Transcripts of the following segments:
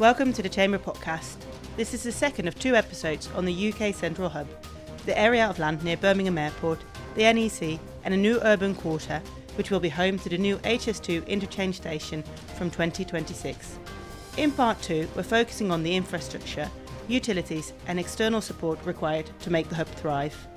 Welcome to the Chamber podcast. This is the second of two episodes on the UK Central Hub, the area of land near Birmingham Airport, the NEC, and a new urban quarter, which will be home to the new HS2 interchange station from 2026. In part two, we're focusing on the infrastructure, utilities, and external support required to make the hub thrive.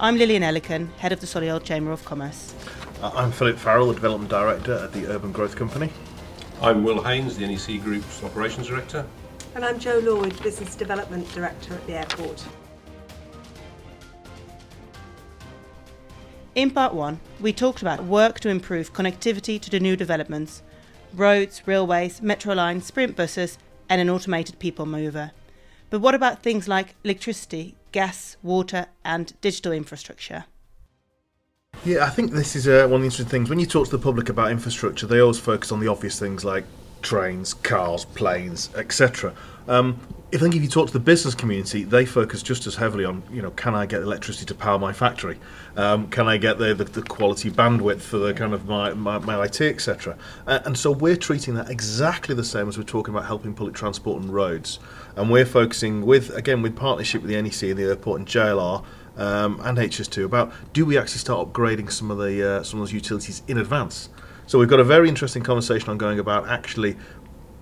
I'm Lillian Ellican, head of the Solihull Chamber of Commerce. Uh, I'm Philip Farrell, the Development Director at the Urban Growth Company. I'm Will Haynes, the NEC Group's Operations Director. And I'm Joe Lloyd, Business Development Director at the airport. In part one, we talked about work to improve connectivity to the new developments roads, railways, metro lines, sprint buses, and an automated people mover. But what about things like electricity, gas, water, and digital infrastructure? Yeah, I think this is uh, one of the interesting things. When you talk to the public about infrastructure, they always focus on the obvious things like trains, cars, planes, etc. Um, I think if you talk to the business community, they focus just as heavily on, you know, can I get electricity to power my factory? Um, can I get the, the, the, quality bandwidth for the kind of my, my, my IT, etc. Uh, and so we're treating that exactly the same as we're talking about helping public transport and roads. And we're focusing with, again, with partnership with the NEC and the airport and JLR, um, and HS2 about do we actually start upgrading some of the uh, some of those utilities in advance. So we've got a very interesting conversation ongoing about actually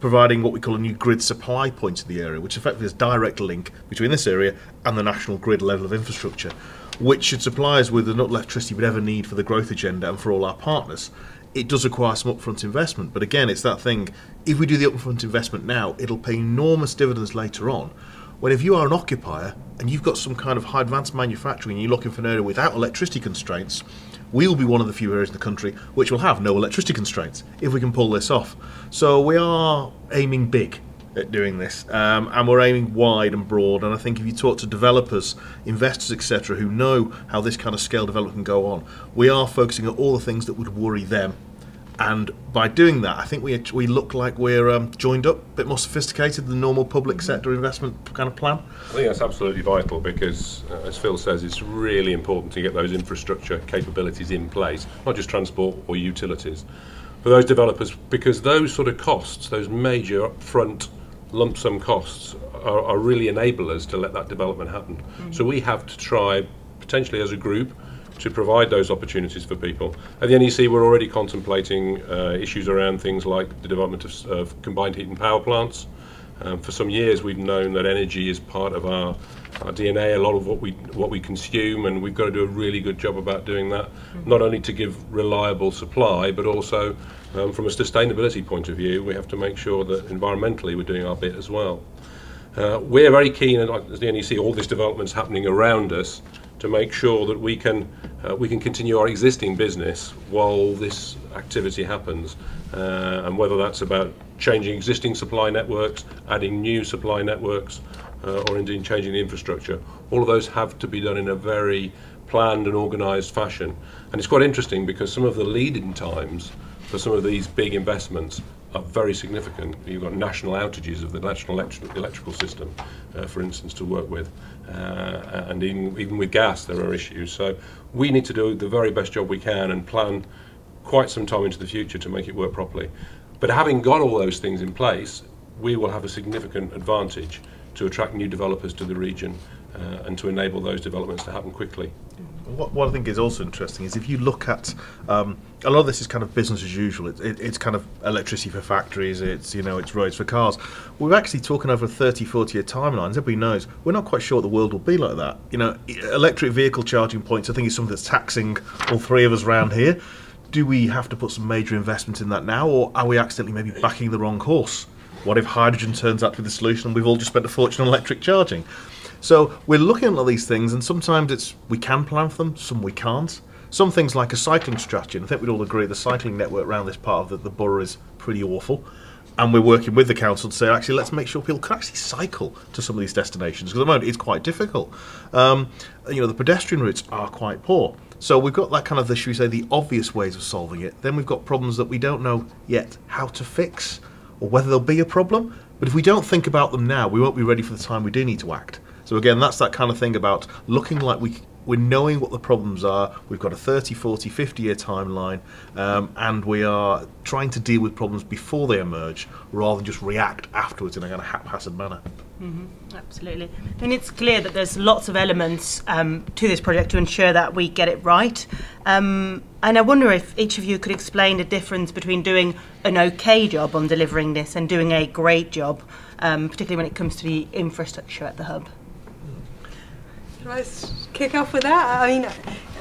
providing what we call a new grid supply point to the area, which effectively is direct link between this area and the national grid level of infrastructure, which should supply us with enough electricity we'd ever need for the growth agenda and for all our partners. It does require some upfront investment, but again, it's that thing. If we do the upfront investment now, it'll pay enormous dividends later on when if you are an occupier and you've got some kind of high advanced manufacturing and you're looking for an area without electricity constraints, we'll be one of the few areas in the country which will have no electricity constraints if we can pull this off. So we are aiming big at doing this, um, and we're aiming wide and broad. And I think if you talk to developers, investors, etc., who know how this kind of scale development can go on, we are focusing on all the things that would worry them and by doing that, I think we we look like we're um, joined up, a bit more sophisticated than the normal public mm-hmm. sector investment kind of plan. I think that's absolutely vital because, uh, as Phil says, it's really important to get those infrastructure capabilities in place, not just transport or utilities, for those developers, because those sort of costs, those major upfront lump sum costs, are, are really enablers to let that development happen. Mm-hmm. So we have to try, potentially as a group, to provide those opportunities for people. At the NEC, we're already contemplating uh, issues around things like the development of, of combined heat and power plants. Um, for some years, we've known that energy is part of our, our, DNA, a lot of what we what we consume, and we've got to do a really good job about doing that. Mm-hmm. Not only to give reliable supply, but also um, from a sustainability point of view, we have to make sure that environmentally we're doing our bit as well. Uh, we're very keen, as the NEC, all this development's happening around us, to make sure that we can uh, we can continue our existing business while this activity happens, uh, and whether that's about changing existing supply networks, adding new supply networks, uh, or indeed changing the infrastructure. All of those have to be done in a very planned and organised fashion. And it's quite interesting because some of the lead-in times for some of these big investments are very significant. You've got national outages of the national electric, electrical system, uh, for instance, to work with. Uh, and even, even with gas, there are issues. So we need to do the very best job we can and plan quite some time into the future to make it work properly. But having got all those things in place, we will have a significant advantage to attract new developers to the region uh, and to enable those developments to happen quickly. What, what I think is also interesting is if you look at um, a lot of this is kind of business as usual. It, it, it's kind of electricity for factories. It's you know it's roads for cars. We're actually talking over 30, 40 year timelines. Everybody knows we're not quite sure what the world will be like that. You know, electric vehicle charging points. I think is something that's taxing all three of us around here. Do we have to put some major investment in that now, or are we accidentally maybe backing the wrong horse? What if hydrogen turns out to be the solution and we've all just spent a fortune on electric charging? So we're looking at all these things, and sometimes it's we can plan for them, some we can't. Some things like a cycling strategy, and I think we'd all agree the cycling network around this part of the, the borough is pretty awful. And we're working with the council to say, actually, let's make sure people can actually cycle to some of these destinations because at the moment it's quite difficult. Um, you know, the pedestrian routes are quite poor. So we've got that kind of, the, should we say, the obvious ways of solving it. Then we've got problems that we don't know yet how to fix or whether there'll be a problem. But if we don't think about them now, we won't be ready for the time we do need to act. So again, that's that kind of thing about looking like we we're knowing what the problems are. We've got a 30, 40, 50 year timeline, um, and we are trying to deal with problems before they emerge rather than just react afterwards in a kind of haphazard manner. Absolutely. And it's clear that there's lots of elements um, to this project to ensure that we get it right. Um, and I wonder if each of you could explain the difference between doing an okay job on delivering this and doing a great job, um, particularly when it comes to the infrastructure at the hub. Shall I kick off with that? I mean,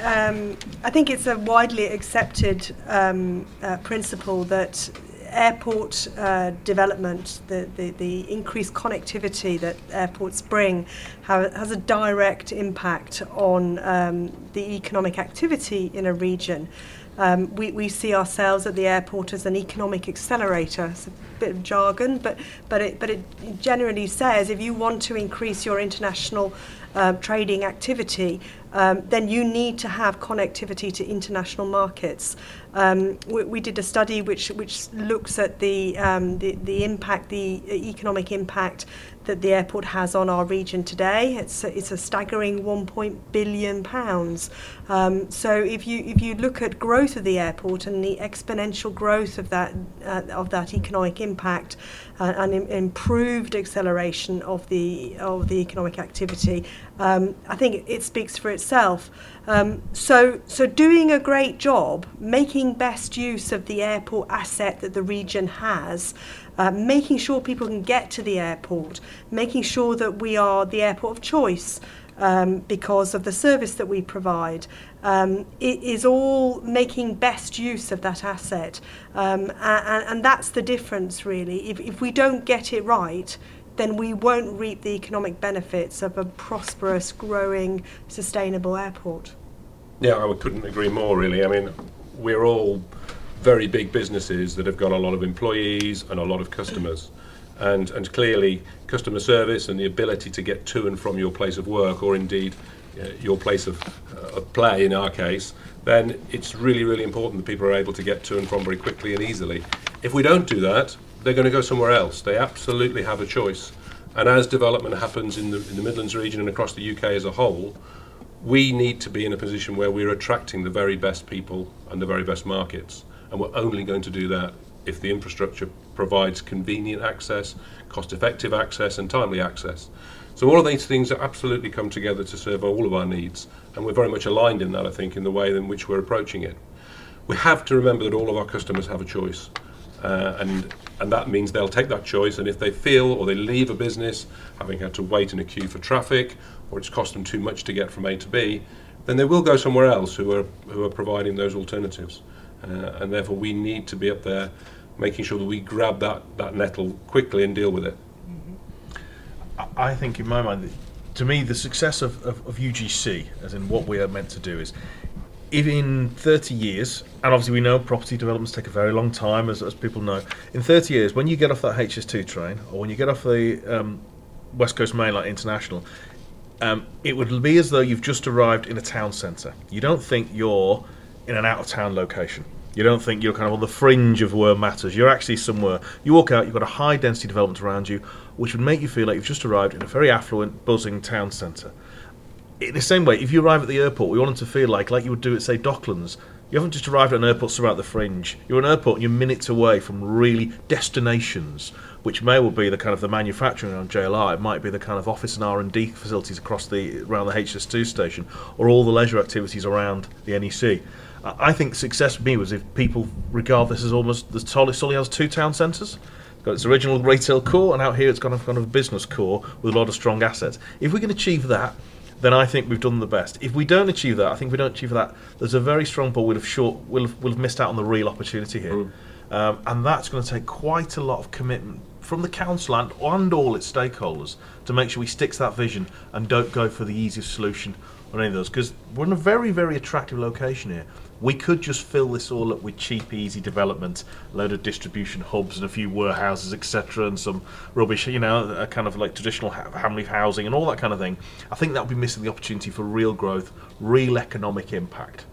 um, I think it's a widely accepted um, uh, principle that airport uh, development, the, the, the increased connectivity that airports bring, ha- has a direct impact on um, the economic activity in a region. Um, we, we see ourselves at the airport as an economic accelerator. It's a bit of jargon, but, but, it, but it generally says if you want to increase your international um, trading activity, um, then you need to have connectivity to international markets. Um, we, we did a study which, which looks at the, um, the, the impact, the economic impact that the airport has on our region today. It's a, it's a staggering 1. billion pounds. Um, so if you if you look at growth of the airport and the exponential growth of that uh, of that economic impact uh, and im- improved acceleration of the of the economic activity, um, I think it speaks for itself. Um, so so doing a great job, making best use of the airport asset that the region has. Uh, making sure people can get to the airport, making sure that we are the airport of choice um, because of the service that we provide. Um, it is all making best use of that asset. Um, and, and that's the difference, really. If, if we don't get it right, then we won't reap the economic benefits of a prosperous, growing, sustainable airport. Yeah, I couldn't agree more, really. I mean, we're all very big businesses that have got a lot of employees and a lot of customers. And, and clearly, customer service and the ability to get to and from your place of work, or indeed uh, your place of, uh, of play in our case, then it's really, really important that people are able to get to and from very quickly and easily. If we don't do that, they're going to go somewhere else. They absolutely have a choice. And as development happens in the, in the Midlands region and across the UK as a whole, we need to be in a position where we're attracting the very best people and the very best markets. And we're only going to do that if the infrastructure provides convenient access, cost effective access, and timely access. So, all of these things absolutely come together to serve all of our needs. And we're very much aligned in that, I think, in the way in which we're approaching it. We have to remember that all of our customers have a choice. Uh, and and that means they'll take that choice. And if they feel or they leave a business having had to wait in a queue for traffic, or it's cost them too much to get from A to B, then they will go somewhere else who are who are providing those alternatives. Uh, and therefore, we need to be up there, making sure that we grab that that nettle quickly and deal with it. I- I think, in my mind, to me, the success of, of, of UGC, as in what we are meant to do, is if in 30 years, and obviously we know property developments take a very long time, as, as people know, in 30 years, when you get off that HS2 train, or when you get off the um, West Coast Main Line International, um, it would be as though you've just arrived in a town centre. You don't think you're in an out of town location. You don't think you're kind of on the fringe of where matters. You're actually somewhere. You walk out, you've got a high density development around you, which would make you feel like you've just arrived in a very affluent, buzzing town centre. In the same way, if you arrive at the airport, we want them to feel like, like you would do at, say, Docklands. You haven't just arrived at an airport somewhere at the fringe. You're an airport and you're minutes away from really destinations, which may well be the kind of the manufacturing on JLR. It might be the kind of office and R and D facilities across the around the HS2 station, or all the leisure activities around the NEC. I think success for me was if people regard this as almost the Solly, Solly has two town centres. It's got its original retail core, and out here it's got a kind of business core with a lot of strong assets. If we can achieve that, then I think we've done the best. If we don't achieve that, I think if we don't achieve that, there's a very strong pull. We'll have short, we'll have, we'll have missed out on the real opportunity here, um, and that's going to take quite a lot of commitment from the council and, and all its stakeholders to make sure we stick to that vision and don't go for the easiest solution on any of those. Because we're in a very, very attractive location here. We could just fill this all up with cheap, easy development, a load of distribution hubs and a few warehouses, etc., and some rubbish, you know, a kind of like traditional family housing and all that kind of thing. I think that would be missing the opportunity for real growth, real economic impact.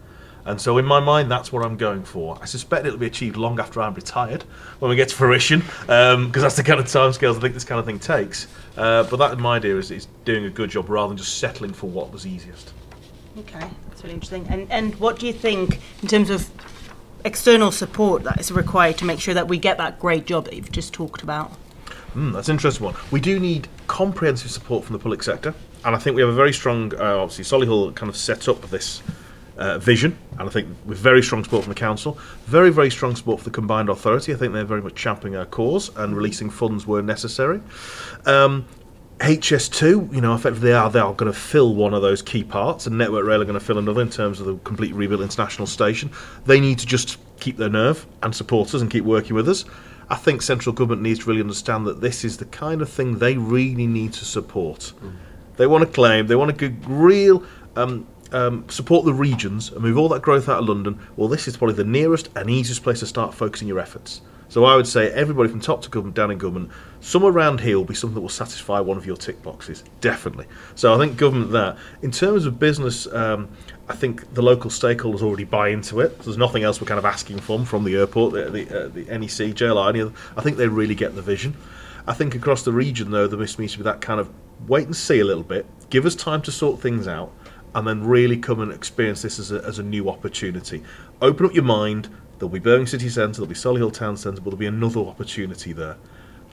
And so, in my mind, that's what I'm going for. I suspect it'll be achieved long after I'm retired, when we get to fruition, because that's the kind of timescales I think this kind of thing takes. Uh, but that, in my idea, is, is doing a good job rather than just settling for what was easiest. Okay, that's really interesting. And and what do you think in terms of external support that is required to make sure that we get that great job that you've just talked about? Mm, that's an interesting one. We do need comprehensive support from the public sector, and I think we have a very strong, uh, obviously, Solihull kind of set up this uh, vision, and I think with very strong support from the council, very very strong support for the combined authority. I think they're very much championing our cause and releasing funds where necessary. Um, HS2, you know, effectively they are they are going to fill one of those key parts, and Network Rail are going to fill another in terms of the complete rebuilt international station. They need to just keep their nerve and support us and keep working with us. I think central government needs to really understand that this is the kind of thing they really need to support. Mm. They want to claim, they want to real um, um, support the regions and move all that growth out of London. Well, this is probably the nearest and easiest place to start focusing your efforts. So I would say everybody from top to government, down in government, somewhere around here will be something that will satisfy one of your tick boxes, definitely. So I think government that. In terms of business, um, I think the local stakeholders already buy into it. So there's nothing else we're kind of asking from from the airport, the, the, uh, the NEC, JLR, any other. I think they really get the vision. I think across the region, though, there must needs to be that kind of wait and see a little bit, give us time to sort things out, and then really come and experience this as a, as a new opportunity. Open up your mind, There'll be Birmingham City Centre, there'll be Solihull Town Centre, but there'll be another opportunity there.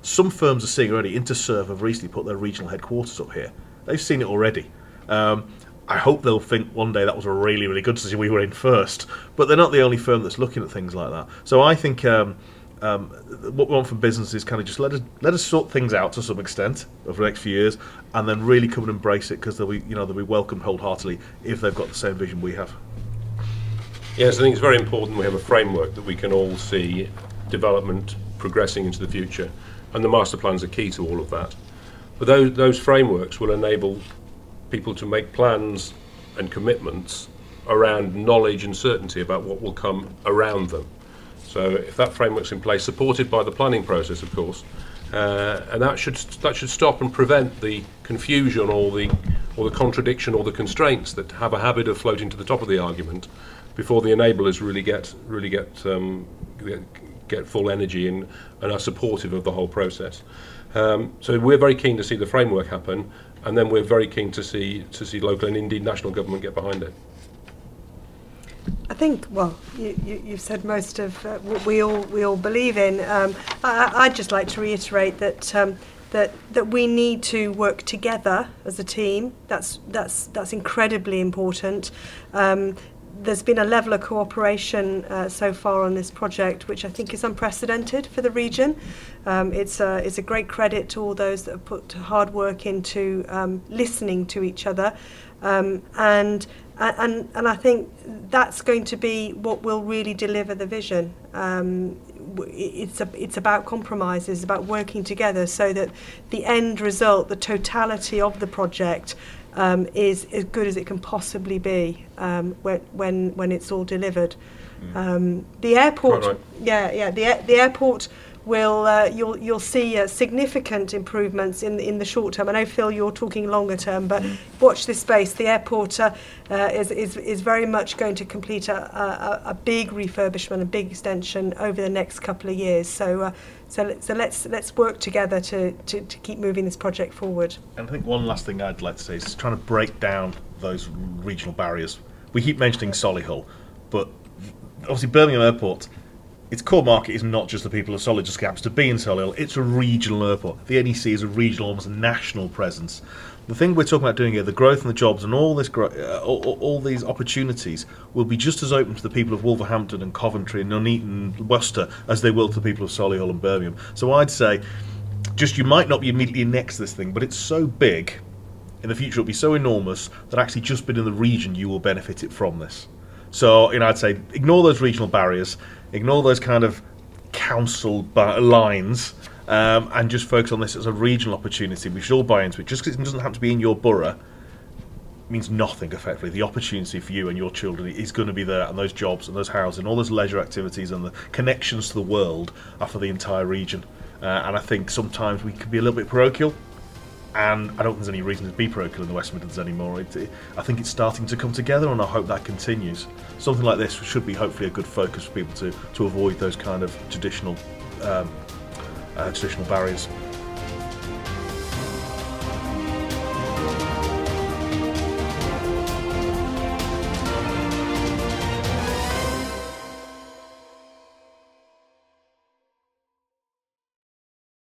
Some firms are seeing already. Interserve have recently put their regional headquarters up here. They've seen it already. Um, I hope they'll think one day that was a really, really good decision. We were in first, but they're not the only firm that's looking at things like that. So I think um, um, what we want from business is kind of just let us let us sort things out to some extent over the next few years, and then really come and embrace it because they'll be you know they'll be welcomed wholeheartedly if they've got the same vision we have. Yes, I think it's very important we have a framework that we can all see development progressing into the future, and the master plans are key to all of that. But those, those frameworks will enable people to make plans and commitments around knowledge and certainty about what will come around them. So if that framework's in place, supported by the planning process, of course, uh, and that should that should stop and prevent the confusion or the or the contradiction or the constraints that have a habit of floating to the top of the argument before the enablers really get really get um, get full energy and, and are supportive of the whole process. Um, so we're very keen to see the framework happen, and then we're very keen to see to see local and indeed national government get behind it. I think, well, you, you, have said most of uh, what we all we all believe in. Um, I, would just like to reiterate that um, that that we need to work together as a team. That's that's that's incredibly important. Um, there's been a level of cooperation uh, so far on this project, which I think is unprecedented for the region. Um, it's, a, it's a great credit to all those that have put hard work into um, listening to each other. Um, and, and, and I think that's going to be what will really deliver the vision. Um, it's, a, it's about compromises, about working together so that the end result, the totality of the project, um, is as good as it can possibly be um, when, when when it's all delivered. Mm. Um, the airport, right. yeah, yeah, the the airport will uh, you'll you'll see uh, significant improvements in in the short term. I know Phil, you're talking longer term, but watch this space. The airport uh, uh, is, is is very much going to complete a, a, a big refurbishment, a big extension over the next couple of years. So. Uh, so, so let's let's work together to, to, to keep moving this project forward. And I think one last thing I'd like to say is trying to break down those regional barriers. We keep mentioning Solihull, but obviously Birmingham Airport its core market is not just the people of Solihull just happens to be in Solihull, it's a regional airport. The NEC is a regional, almost national presence. The thing we're talking about doing here, the growth and the jobs and all this, uh, all, all, these opportunities, will be just as open to the people of Wolverhampton and Coventry and Nuneaton, and Worcester, as they will to the people of Solihull and Birmingham. So I'd say, just you might not be immediately next to this thing, but it's so big. In the future, it'll be so enormous that actually just being in the region, you will benefit it from this. So, you know, I'd say ignore those regional barriers Ignore those kind of council lines um, and just focus on this as a regional opportunity. We should all buy into it. Just because it doesn't have to be in your borough means nothing effectively. The opportunity for you and your children is going to be there, and those jobs and those houses and all those leisure activities and the connections to the world are for the entire region. Uh, and I think sometimes we can be a little bit parochial and I don't think there's any reason to be parochial in the West Midlands anymore. It, I think it's starting to come together, and I hope that continues. Something like this should be hopefully a good focus for people to, to avoid those kind of traditional um, uh, traditional barriers.